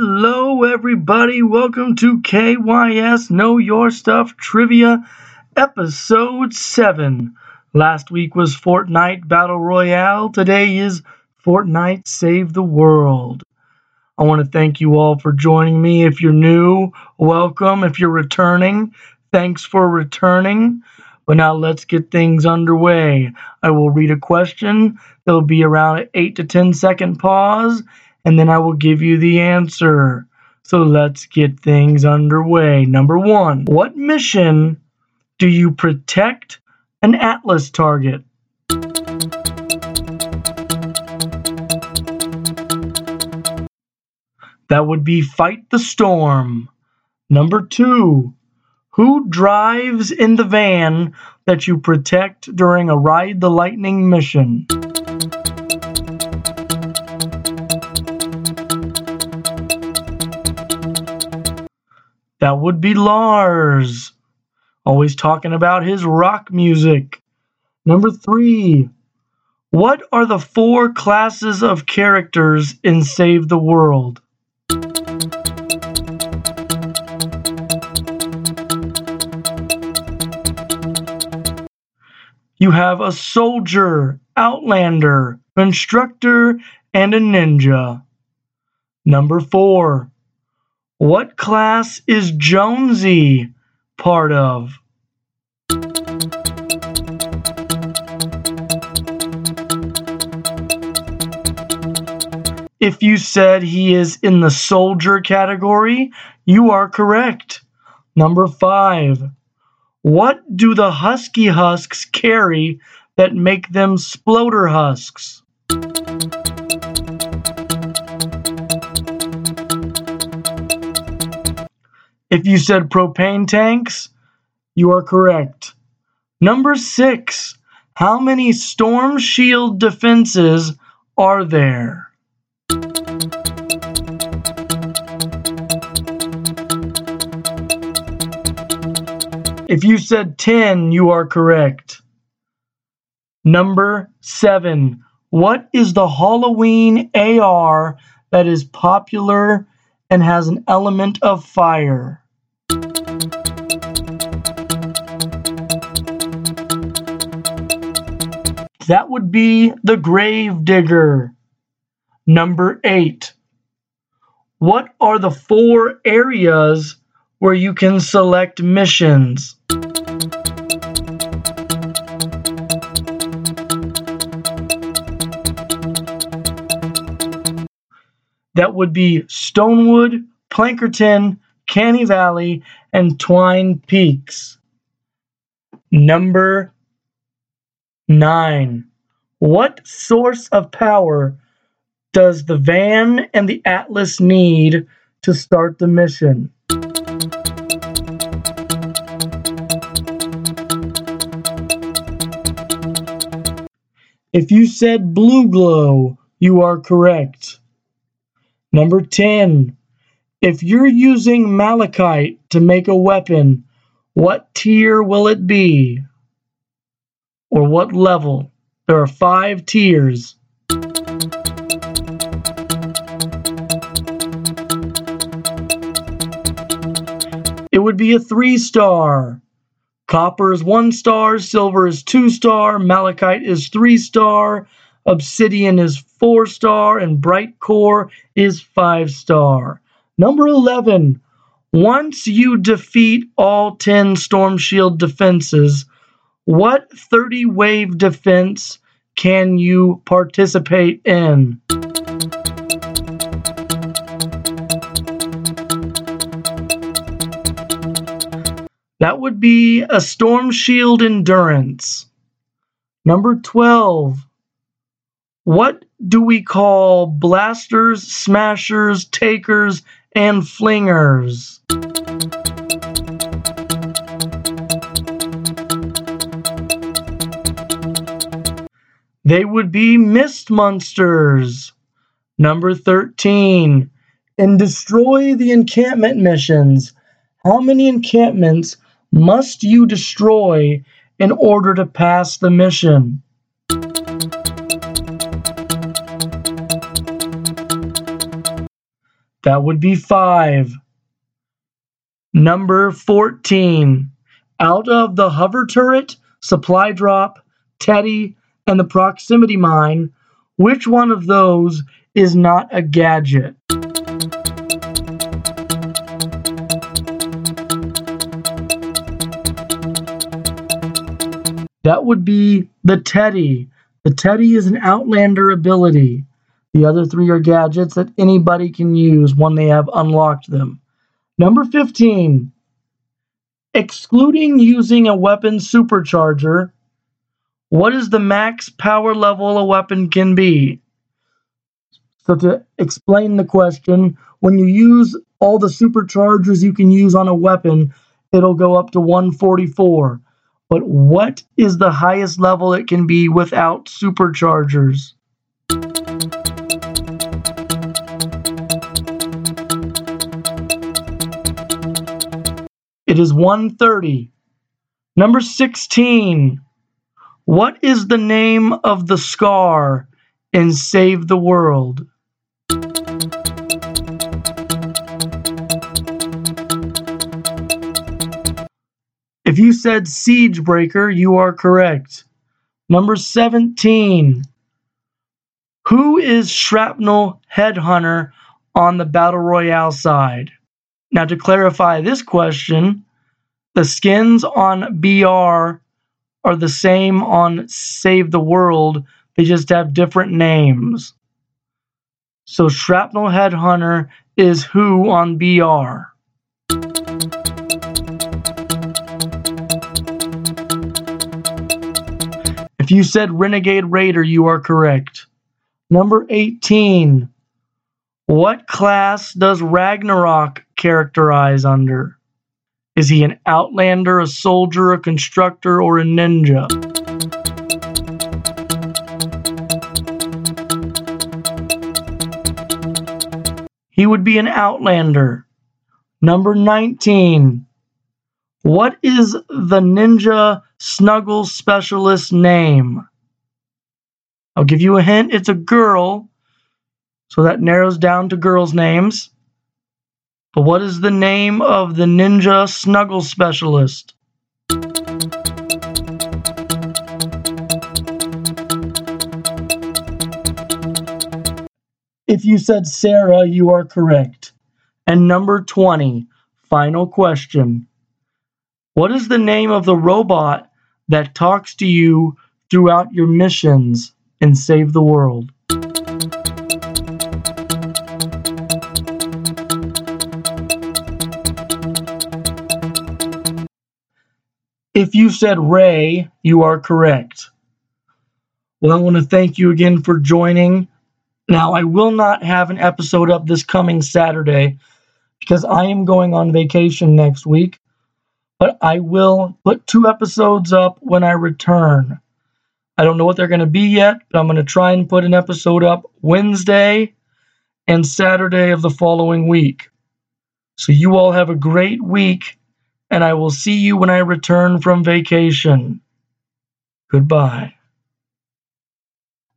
Hello, everybody. Welcome to KYS Know Your Stuff Trivia, Episode 7. Last week was Fortnite Battle Royale. Today is Fortnite Save the World. I want to thank you all for joining me. If you're new, welcome. If you're returning, thanks for returning. But now let's get things underway. I will read a question. There'll be around an 8 to 10 second pause and then I will give you the answer. So let's get things underway. Number one What mission do you protect an Atlas target? That would be Fight the Storm. Number two Who drives in the van that you protect during a Ride the Lightning mission? That would be Lars. Always talking about his rock music. Number three. What are the four classes of characters in Save the World? You have a soldier, outlander, constructor, and a ninja. Number four. What class is Jonesy part of? If you said he is in the soldier category, you are correct. Number five. What do the husky husks carry that make them sploder husks? If you said propane tanks, you are correct. Number six, how many storm shield defenses are there? If you said 10, you are correct. Number seven, what is the Halloween AR that is popular and has an element of fire. That would be the grave digger. Number eight. What are the four areas where you can select missions? That would be Stonewood, Plankerton, Canny Valley, and Twine Peaks. Number nine. What source of power does the van and the Atlas need to start the mission? If you said BluGlo, you are correct. Number 10. If you're using malachite to make a weapon, what tier will it be? Or what level? There are five tiers. It would be a three star. Copper is one star, silver is two star, malachite is three star, Obsidian is 4 star, and Bright Core is 5 star. Number 11. Once you defeat all 10 Storm Shield defenses, what 30 wave defense can you participate in? That would be a Storm Shield Endurance. Number 12. What do we call blasters, smashers, takers, and flingers? They would be mist monsters. Number 13. In Destroy the Encampment missions, how many encampments must you destroy in order to pass the mission? That would be five. Number 14. Out of the hover turret, supply drop, teddy, and the proximity mine, which one of those is not a gadget? That would be the Teddy. The Teddy is an Outlander ability. The other three are gadgets that anybody can use when they have unlocked them. Number 15. Excluding using a weapon supercharger, what is the max power level a weapon can be? So, to explain the question, when you use all the superchargers you can use on a weapon, it'll go up to 144. But what is the highest level it can be without superchargers? It is 130. Number 16. What is the name of the scar in Save the World? If you said Siege Breaker, you are correct. Number 17. Who is Shrapnel Headhunter on the Battle Royale side? Now, to clarify this question, the skins on BR are the same on Save the World, they just have different names. So, Shrapnel Headhunter is who on BR? If you said Renegade Raider, you are correct. Number 18. What class does Ragnarok characterize under? Is he an outlander, a soldier, a constructor, or a ninja? He would be an outlander. Number 19. What is the ninja snuggle specialist name? I'll give you a hint. It's a girl. So that narrows down to girls' names. What is the name of the ninja snuggle specialist? If you said Sarah, you are correct. And number 20, final question. What is the name of the robot that talks to you throughout your missions and Save the World? If you said Ray, you are correct. Well, I want to thank you again for joining. Now, I will not have an episode up this coming Saturday because I am going on vacation next week but I will put two episodes up when I return. I don't know what they're going to be yet, but I'm going to try and put an episode up Wednesday and Saturday of the following week. So you all have a great week, and I will see you when I return from vacation. Goodbye.